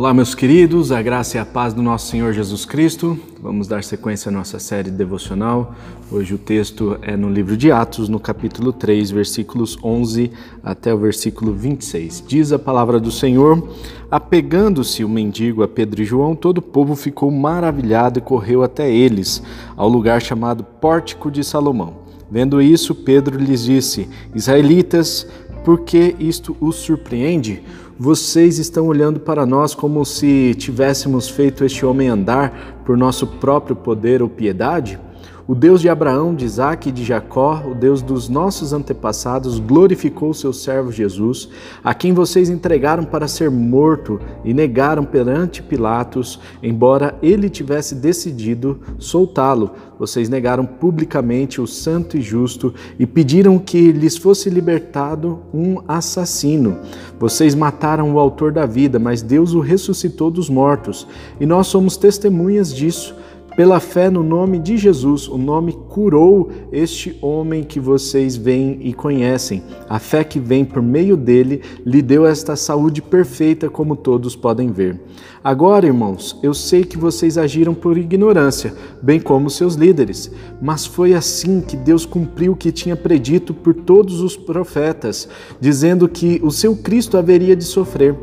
Olá, meus queridos, a graça e a paz do nosso Senhor Jesus Cristo. Vamos dar sequência à nossa série devocional. Hoje o texto é no livro de Atos, no capítulo 3, versículos 11 até o versículo 26. Diz a palavra do Senhor: Apegando-se o mendigo a Pedro e João, todo o povo ficou maravilhado e correu até eles, ao lugar chamado Pórtico de Salomão. Vendo isso, Pedro lhes disse: Israelitas, por que isto os surpreende? Vocês estão olhando para nós como se tivéssemos feito este homem andar por nosso próprio poder ou piedade? O Deus de Abraão, de Isaac e de Jacó, o Deus dos nossos antepassados, glorificou seu servo Jesus, a quem vocês entregaram para ser morto e negaram perante Pilatos, embora ele tivesse decidido soltá-lo. Vocês negaram publicamente o santo e justo e pediram que lhes fosse libertado um assassino. Vocês mataram o autor da vida, mas Deus o ressuscitou dos mortos, e nós somos testemunhas disso. Pela fé no nome de Jesus, o nome curou este homem que vocês veem e conhecem. A fé que vem por meio dele lhe deu esta saúde perfeita, como todos podem ver. Agora, irmãos, eu sei que vocês agiram por ignorância, bem como seus líderes, mas foi assim que Deus cumpriu o que tinha predito por todos os profetas, dizendo que o seu Cristo haveria de sofrer.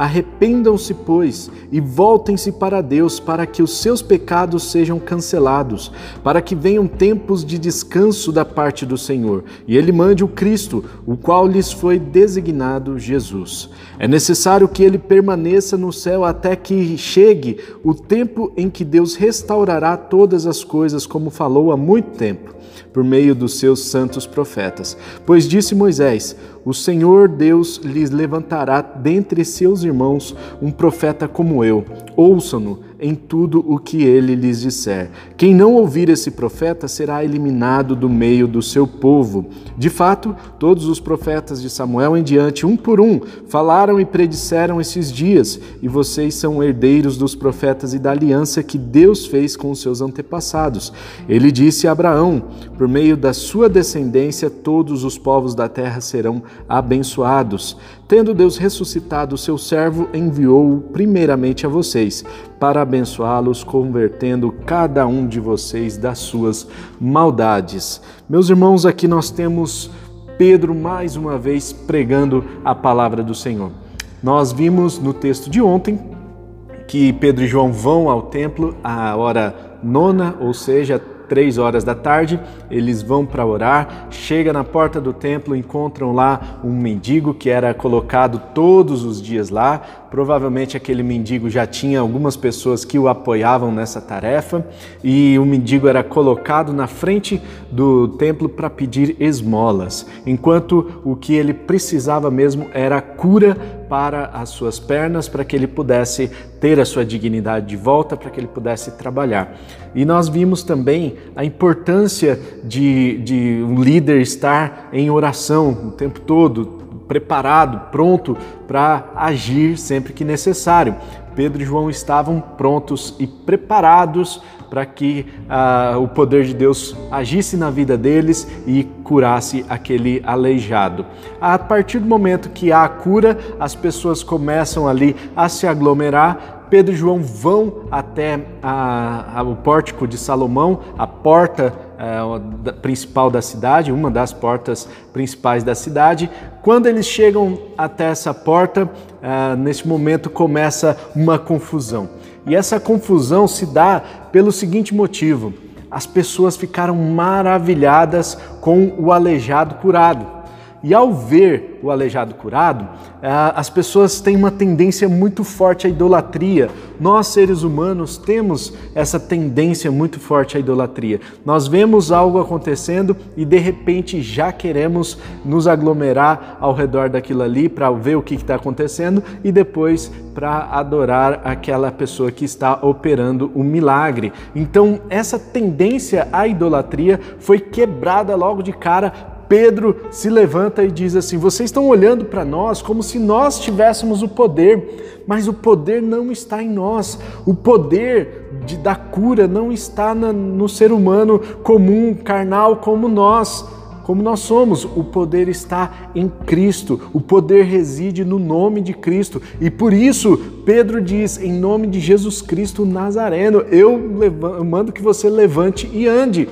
Arrependam-se, pois, e voltem-se para Deus, para que os seus pecados sejam cancelados, para que venham tempos de descanso da parte do Senhor, e Ele mande o Cristo, o qual lhes foi designado Jesus. É necessário que ele permaneça no céu até que chegue o tempo em que Deus restaurará todas as coisas, como falou há muito tempo por meio dos seus santos profetas. Pois disse Moisés: O Senhor Deus lhes levantará dentre seus irmãos um profeta como eu. Ouçam-no em tudo o que ele lhes disser. Quem não ouvir esse profeta será eliminado do meio do seu povo. De fato, todos os profetas de Samuel em diante, um por um, falaram e predisseram esses dias, e vocês são herdeiros dos profetas e da aliança que Deus fez com os seus antepassados. Ele disse a Abraão: por meio da sua descendência, todos os povos da terra serão abençoados. Tendo Deus ressuscitado o seu servo, enviou-o primeiramente a vocês, para abençoá-los, convertendo cada um de vocês das suas maldades. Meus irmãos, aqui nós temos Pedro mais uma vez pregando a palavra do Senhor. Nós vimos no texto de ontem que Pedro e João vão ao templo à hora nona, ou seja, três horas da tarde, eles vão para orar, chega na porta do templo, encontram lá um mendigo que era colocado todos os dias lá. Provavelmente aquele mendigo já tinha algumas pessoas que o apoiavam nessa tarefa e o mendigo era colocado na frente do templo para pedir esmolas, enquanto o que ele precisava mesmo era cura para as suas pernas, para que ele pudesse ter a sua dignidade de volta, para que ele pudesse trabalhar. E nós vimos também a importância de, de um líder estar em oração o tempo todo, preparado, pronto para agir sempre que necessário. Pedro e João estavam prontos e preparados para que uh, o poder de Deus agisse na vida deles e curasse aquele aleijado. A partir do momento que há a cura, as pessoas começam ali a se aglomerar Pedro e João vão até a, a, o pórtico de Salomão, a porta é, principal da cidade, uma das portas principais da cidade. Quando eles chegam até essa porta, é, nesse momento começa uma confusão. E essa confusão se dá pelo seguinte motivo: as pessoas ficaram maravilhadas com o aleijado curado. E ao ver o aleijado curado, eh, as pessoas têm uma tendência muito forte à idolatria. Nós, seres humanos, temos essa tendência muito forte à idolatria. Nós vemos algo acontecendo e de repente já queremos nos aglomerar ao redor daquilo ali para ver o que está acontecendo e depois para adorar aquela pessoa que está operando o milagre. Então, essa tendência à idolatria foi quebrada logo de cara Pedro se levanta e diz assim: Vocês estão olhando para nós como se nós tivéssemos o poder, mas o poder não está em nós. O poder de, da cura não está na, no ser humano comum, carnal como nós como nós somos. O poder está em Cristo, o poder reside no nome de Cristo. E por isso, Pedro diz: em nome de Jesus Cristo Nazareno, eu mando que você levante e ande.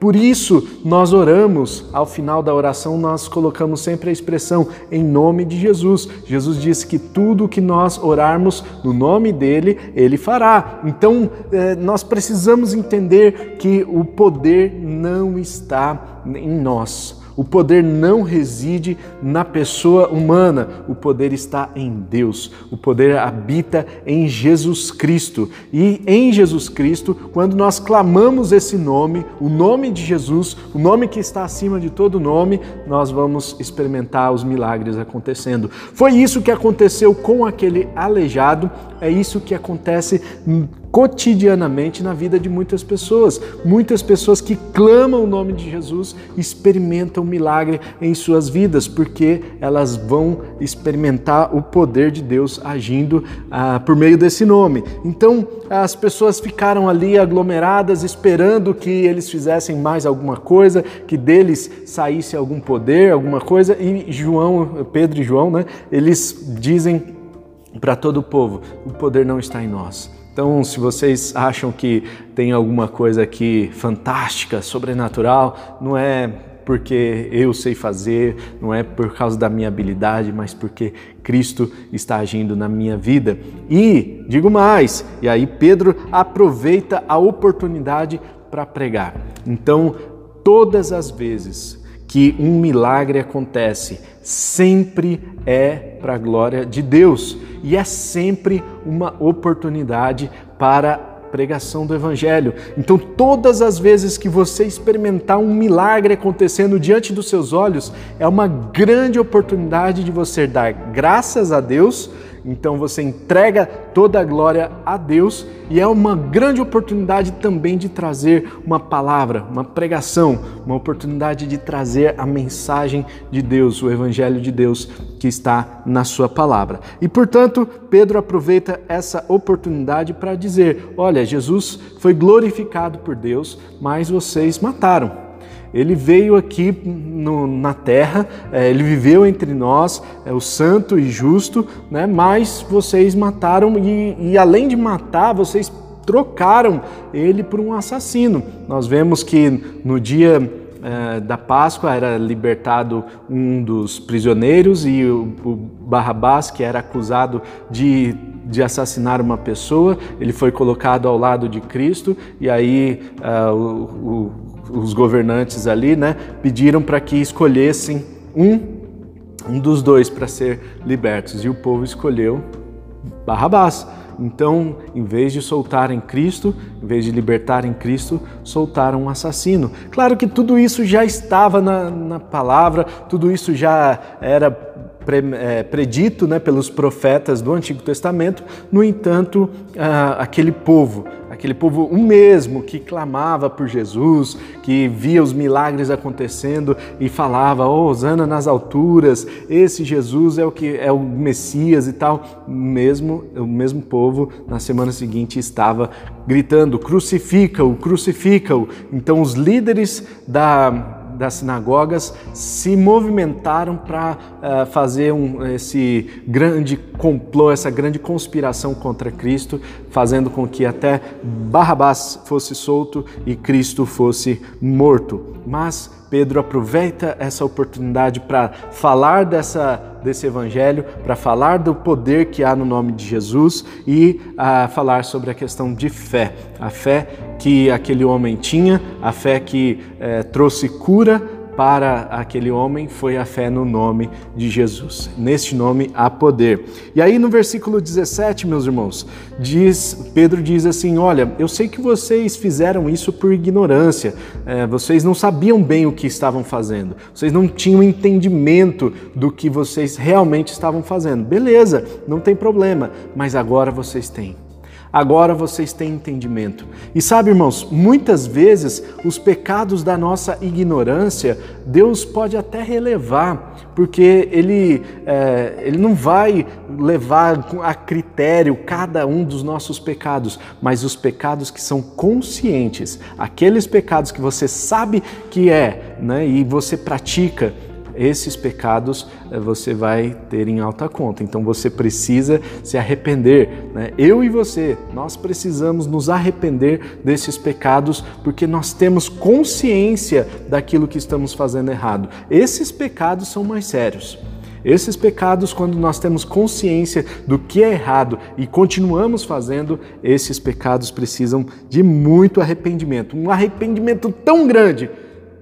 Por isso, nós oramos, ao final da oração, nós colocamos sempre a expressão em nome de Jesus. Jesus disse que tudo que nós orarmos no nome dele, ele fará. Então, eh, nós precisamos entender que o poder não está em nós o poder não reside na pessoa humana, o poder está em Deus. O poder habita em Jesus Cristo. E em Jesus Cristo, quando nós clamamos esse nome, o nome de Jesus, o nome que está acima de todo nome, nós vamos experimentar os milagres acontecendo. Foi isso que aconteceu com aquele aleijado, é isso que acontece cotidianamente na vida de muitas pessoas. Muitas pessoas que clamam o nome de Jesus experimentam milagre em suas vidas, porque elas vão experimentar o poder de Deus agindo ah, por meio desse nome. Então, as pessoas ficaram ali aglomeradas esperando que eles fizessem mais alguma coisa, que deles saísse algum poder, alguma coisa, e João, Pedro e João, né, eles dizem para todo o povo: o poder não está em nós então, se vocês acham que tem alguma coisa aqui fantástica, sobrenatural, não é porque eu sei fazer, não é por causa da minha habilidade, mas porque Cristo está agindo na minha vida. E digo mais, e aí Pedro aproveita a oportunidade para pregar. Então, todas as vezes que um milagre acontece, sempre é para a glória de Deus e é sempre uma oportunidade para pregação do Evangelho. Então, todas as vezes que você experimentar um milagre acontecendo diante dos seus olhos, é uma grande oportunidade de você dar graças a Deus então você entrega toda a glória a Deus e é uma grande oportunidade também de trazer uma palavra, uma pregação, uma oportunidade de trazer a mensagem de Deus, o evangelho de Deus que está na sua palavra. E portanto, Pedro aproveita essa oportunidade para dizer: olha, Jesus foi glorificado por Deus, mas vocês mataram. Ele veio aqui no, na terra, é, ele viveu entre nós, é o santo e justo, né? mas vocês mataram e, e além de matar, vocês trocaram ele por um assassino. Nós vemos que no dia é, da Páscoa era libertado um dos prisioneiros e o, o Barrabás, que era acusado de, de assassinar uma pessoa, ele foi colocado ao lado de Cristo e aí o, o os governantes ali, né, pediram para que escolhessem um, um dos dois para ser libertos. E o povo escolheu Barrabás. Então, em vez de soltarem Cristo, em vez de libertarem Cristo, soltaram um assassino. Claro que tudo isso já estava na, na palavra, tudo isso já era predito né, pelos profetas do Antigo Testamento. No entanto, aquele povo aquele povo o mesmo que clamava por Jesus, que via os milagres acontecendo e falava: "Oh, Osana nas alturas, esse Jesus é o que é o Messias e tal". Mesmo o mesmo povo na semana seguinte estava gritando: "Crucifica-o, crucifica-o". Então os líderes da das sinagogas se movimentaram para uh, fazer um, esse grande complô, essa grande conspiração contra Cristo, fazendo com que até Barrabás fosse solto e Cristo fosse morto. Mas Pedro aproveita essa oportunidade para falar dessa, desse evangelho, para falar do poder que há no nome de Jesus e a falar sobre a questão de fé. A fé que aquele homem tinha, a fé que eh, trouxe cura para aquele homem foi a fé no nome de Jesus. Neste nome há poder. E aí no versículo 17, meus irmãos, diz Pedro diz assim: Olha, eu sei que vocês fizeram isso por ignorância, é, vocês não sabiam bem o que estavam fazendo, vocês não tinham entendimento do que vocês realmente estavam fazendo. Beleza, não tem problema, mas agora vocês têm. Agora vocês têm entendimento. E sabe, irmãos, muitas vezes os pecados da nossa ignorância, Deus pode até relevar, porque Ele, é, ele não vai levar a critério cada um dos nossos pecados, mas os pecados que são conscientes, aqueles pecados que você sabe que é né, e você pratica esses pecados eh, você vai ter em alta conta. Então você precisa se arrepender. Né? Eu e você, nós precisamos nos arrepender desses pecados porque nós temos consciência daquilo que estamos fazendo errado. Esses pecados são mais sérios. Esses pecados, quando nós temos consciência do que é errado e continuamos fazendo, esses pecados precisam de muito arrependimento. Um arrependimento tão grande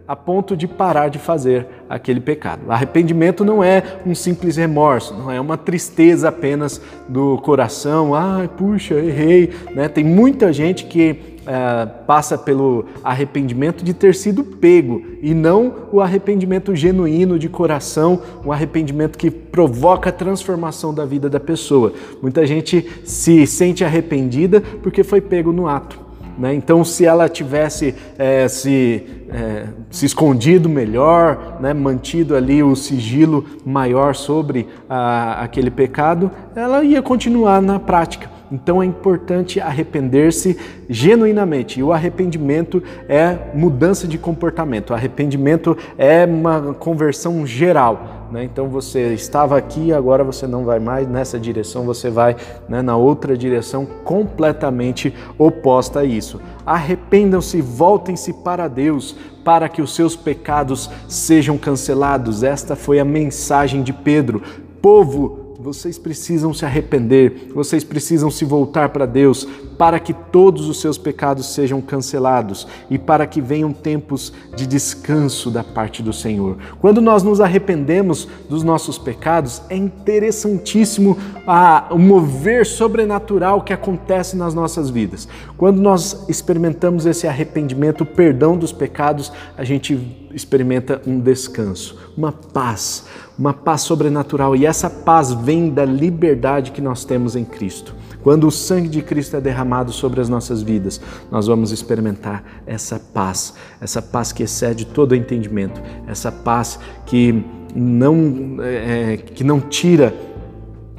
a ponto de parar de fazer aquele pecado. Arrependimento não é um simples remorso, não é uma tristeza apenas do coração, ai, puxa, errei. Né? Tem muita gente que é, passa pelo arrependimento de ter sido pego e não o arrependimento genuíno de coração, um arrependimento que provoca a transformação da vida da pessoa. Muita gente se sente arrependida porque foi pego no ato. Né? Então, se ela tivesse é, se, é, se escondido melhor, né? mantido ali o sigilo maior sobre a, aquele pecado, ela ia continuar na prática. Então é importante arrepender-se genuinamente. E o arrependimento é mudança de comportamento. O arrependimento é uma conversão geral. Né? Então você estava aqui, agora você não vai mais nessa direção, você vai né, na outra direção completamente oposta a isso. Arrependam-se, voltem-se para Deus, para que os seus pecados sejam cancelados. Esta foi a mensagem de Pedro. Povo, vocês precisam se arrepender, vocês precisam se voltar para Deus para que todos os seus pecados sejam cancelados e para que venham tempos de descanso da parte do Senhor. Quando nós nos arrependemos dos nossos pecados, é interessantíssimo a, o mover sobrenatural que acontece nas nossas vidas. Quando nós experimentamos esse arrependimento, o perdão dos pecados, a gente experimenta um descanso, uma paz, uma paz sobrenatural. E essa paz vem da liberdade que nós temos em Cristo. Quando o sangue de Cristo é derramado sobre as nossas vidas, nós vamos experimentar essa paz, essa paz que excede todo entendimento, essa paz que não, é, que não tira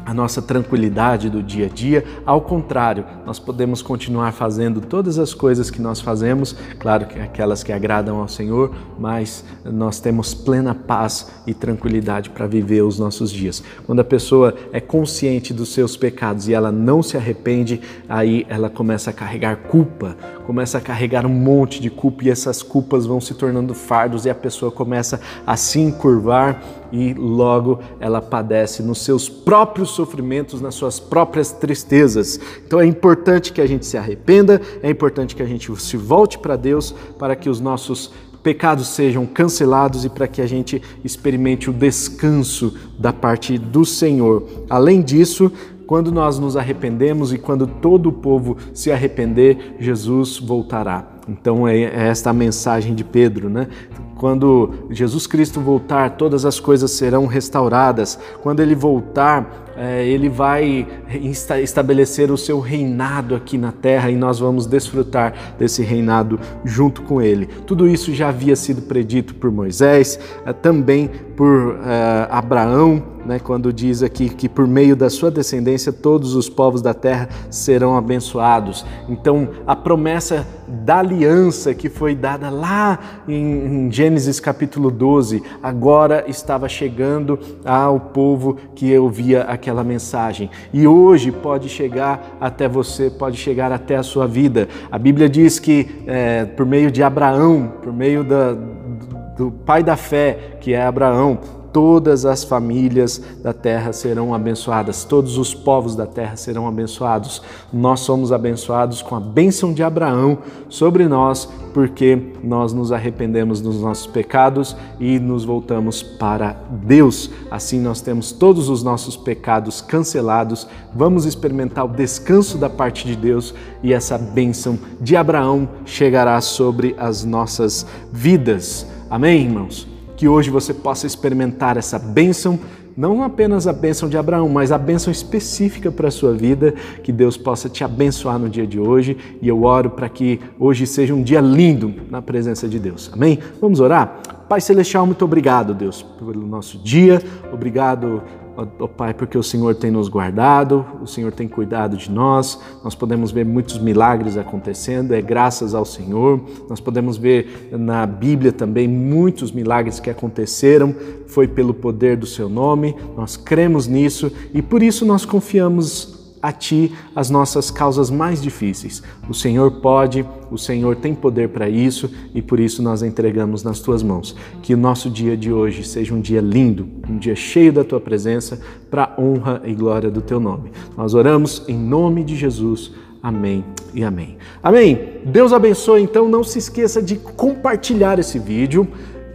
a nossa tranquilidade do dia a dia. Ao contrário, nós podemos continuar fazendo todas as coisas que nós fazemos, claro que aquelas que agradam ao Senhor, mas nós temos plena paz e tranquilidade para viver os nossos dias. Quando a pessoa é consciente dos seus pecados e ela não se arrepende, aí ela começa a carregar culpa, começa a carregar um monte de culpa e essas culpas vão se tornando fardos e a pessoa começa a se encurvar e logo ela padece nos seus próprios sofrimentos, nas suas próprias tristezas. Então é importante que a gente se arrependa, é importante que a gente se volte para Deus para que os nossos pecados sejam cancelados e para que a gente experimente o descanso da parte do Senhor. Além disso, quando nós nos arrependemos e quando todo o povo se arrepender, Jesus voltará. Então é, é esta a mensagem de Pedro, né? Quando Jesus Cristo voltar, todas as coisas serão restauradas. Quando ele voltar, é, ele vai estabelecer o seu reinado aqui na terra e nós vamos desfrutar desse reinado junto com ele. Tudo isso já havia sido predito por Moisés, é, também por é, Abraão, né, quando diz aqui que por meio da sua descendência todos os povos da terra serão abençoados. Então, a promessa da aliança que foi dada lá em Gênesis capítulo 12, agora estava chegando ao povo que ouvia aquela mensagem. E hoje pode chegar até você, pode chegar até a sua vida. A Bíblia diz que é, por meio de Abraão, por meio da, do pai da fé, que é Abraão, todas as famílias da terra serão abençoadas, todos os povos da terra serão abençoados. Nós somos abençoados com a bênção de Abraão sobre nós, porque nós nos arrependemos dos nossos pecados e nos voltamos para Deus. Assim nós temos todos os nossos pecados cancelados, vamos experimentar o descanso da parte de Deus e essa bênção de Abraão chegará sobre as nossas vidas. Amém, irmãos? Que hoje você possa experimentar essa bênção não apenas a bênção de Abraão, mas a bênção específica para a sua vida, que Deus possa te abençoar no dia de hoje. E eu oro para que hoje seja um dia lindo na presença de Deus. Amém? Vamos orar? Pai Celestial, muito obrigado, Deus, pelo nosso dia. Obrigado ó Pai, porque o Senhor tem nos guardado, o Senhor tem cuidado de nós, nós podemos ver muitos milagres acontecendo, é graças ao Senhor. Nós podemos ver na Bíblia também muitos milagres que aconteceram, foi pelo poder do Seu nome, nós cremos nisso e por isso nós confiamos a Ti as nossas causas mais difíceis. O Senhor pode, o Senhor tem poder para isso e por isso nós entregamos nas Tuas mãos. Que o nosso dia de hoje seja um dia lindo, um dia cheio da Tua presença, para honra e glória do Teu nome. Nós oramos em nome de Jesus. Amém e amém. Amém. Deus abençoe. Então, não se esqueça de compartilhar esse vídeo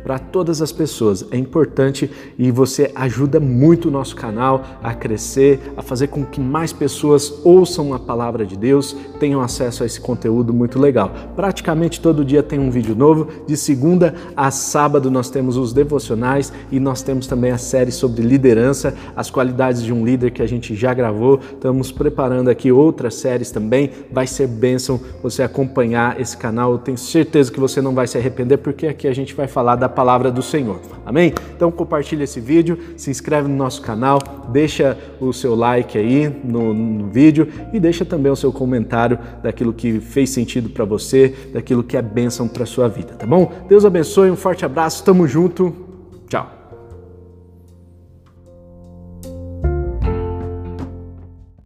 para todas as pessoas. É importante e você ajuda muito o nosso canal a crescer, a fazer com que mais pessoas ouçam a palavra de Deus, tenham acesso a esse conteúdo muito legal. Praticamente todo dia tem um vídeo novo, de segunda a sábado nós temos os devocionais e nós temos também a série sobre liderança, as qualidades de um líder que a gente já gravou. Estamos preparando aqui outras séries também. Vai ser bênção você acompanhar esse canal. Eu tenho certeza que você não vai se arrepender porque aqui a gente vai falar da palavra do Senhor. Amém? Então compartilha esse vídeo, se inscreve no nosso canal, deixa o seu like aí no, no vídeo e deixa também o seu comentário daquilo que fez sentido para você, daquilo que é bênção para sua vida, tá bom? Deus abençoe, um forte abraço, tamo junto, tchau.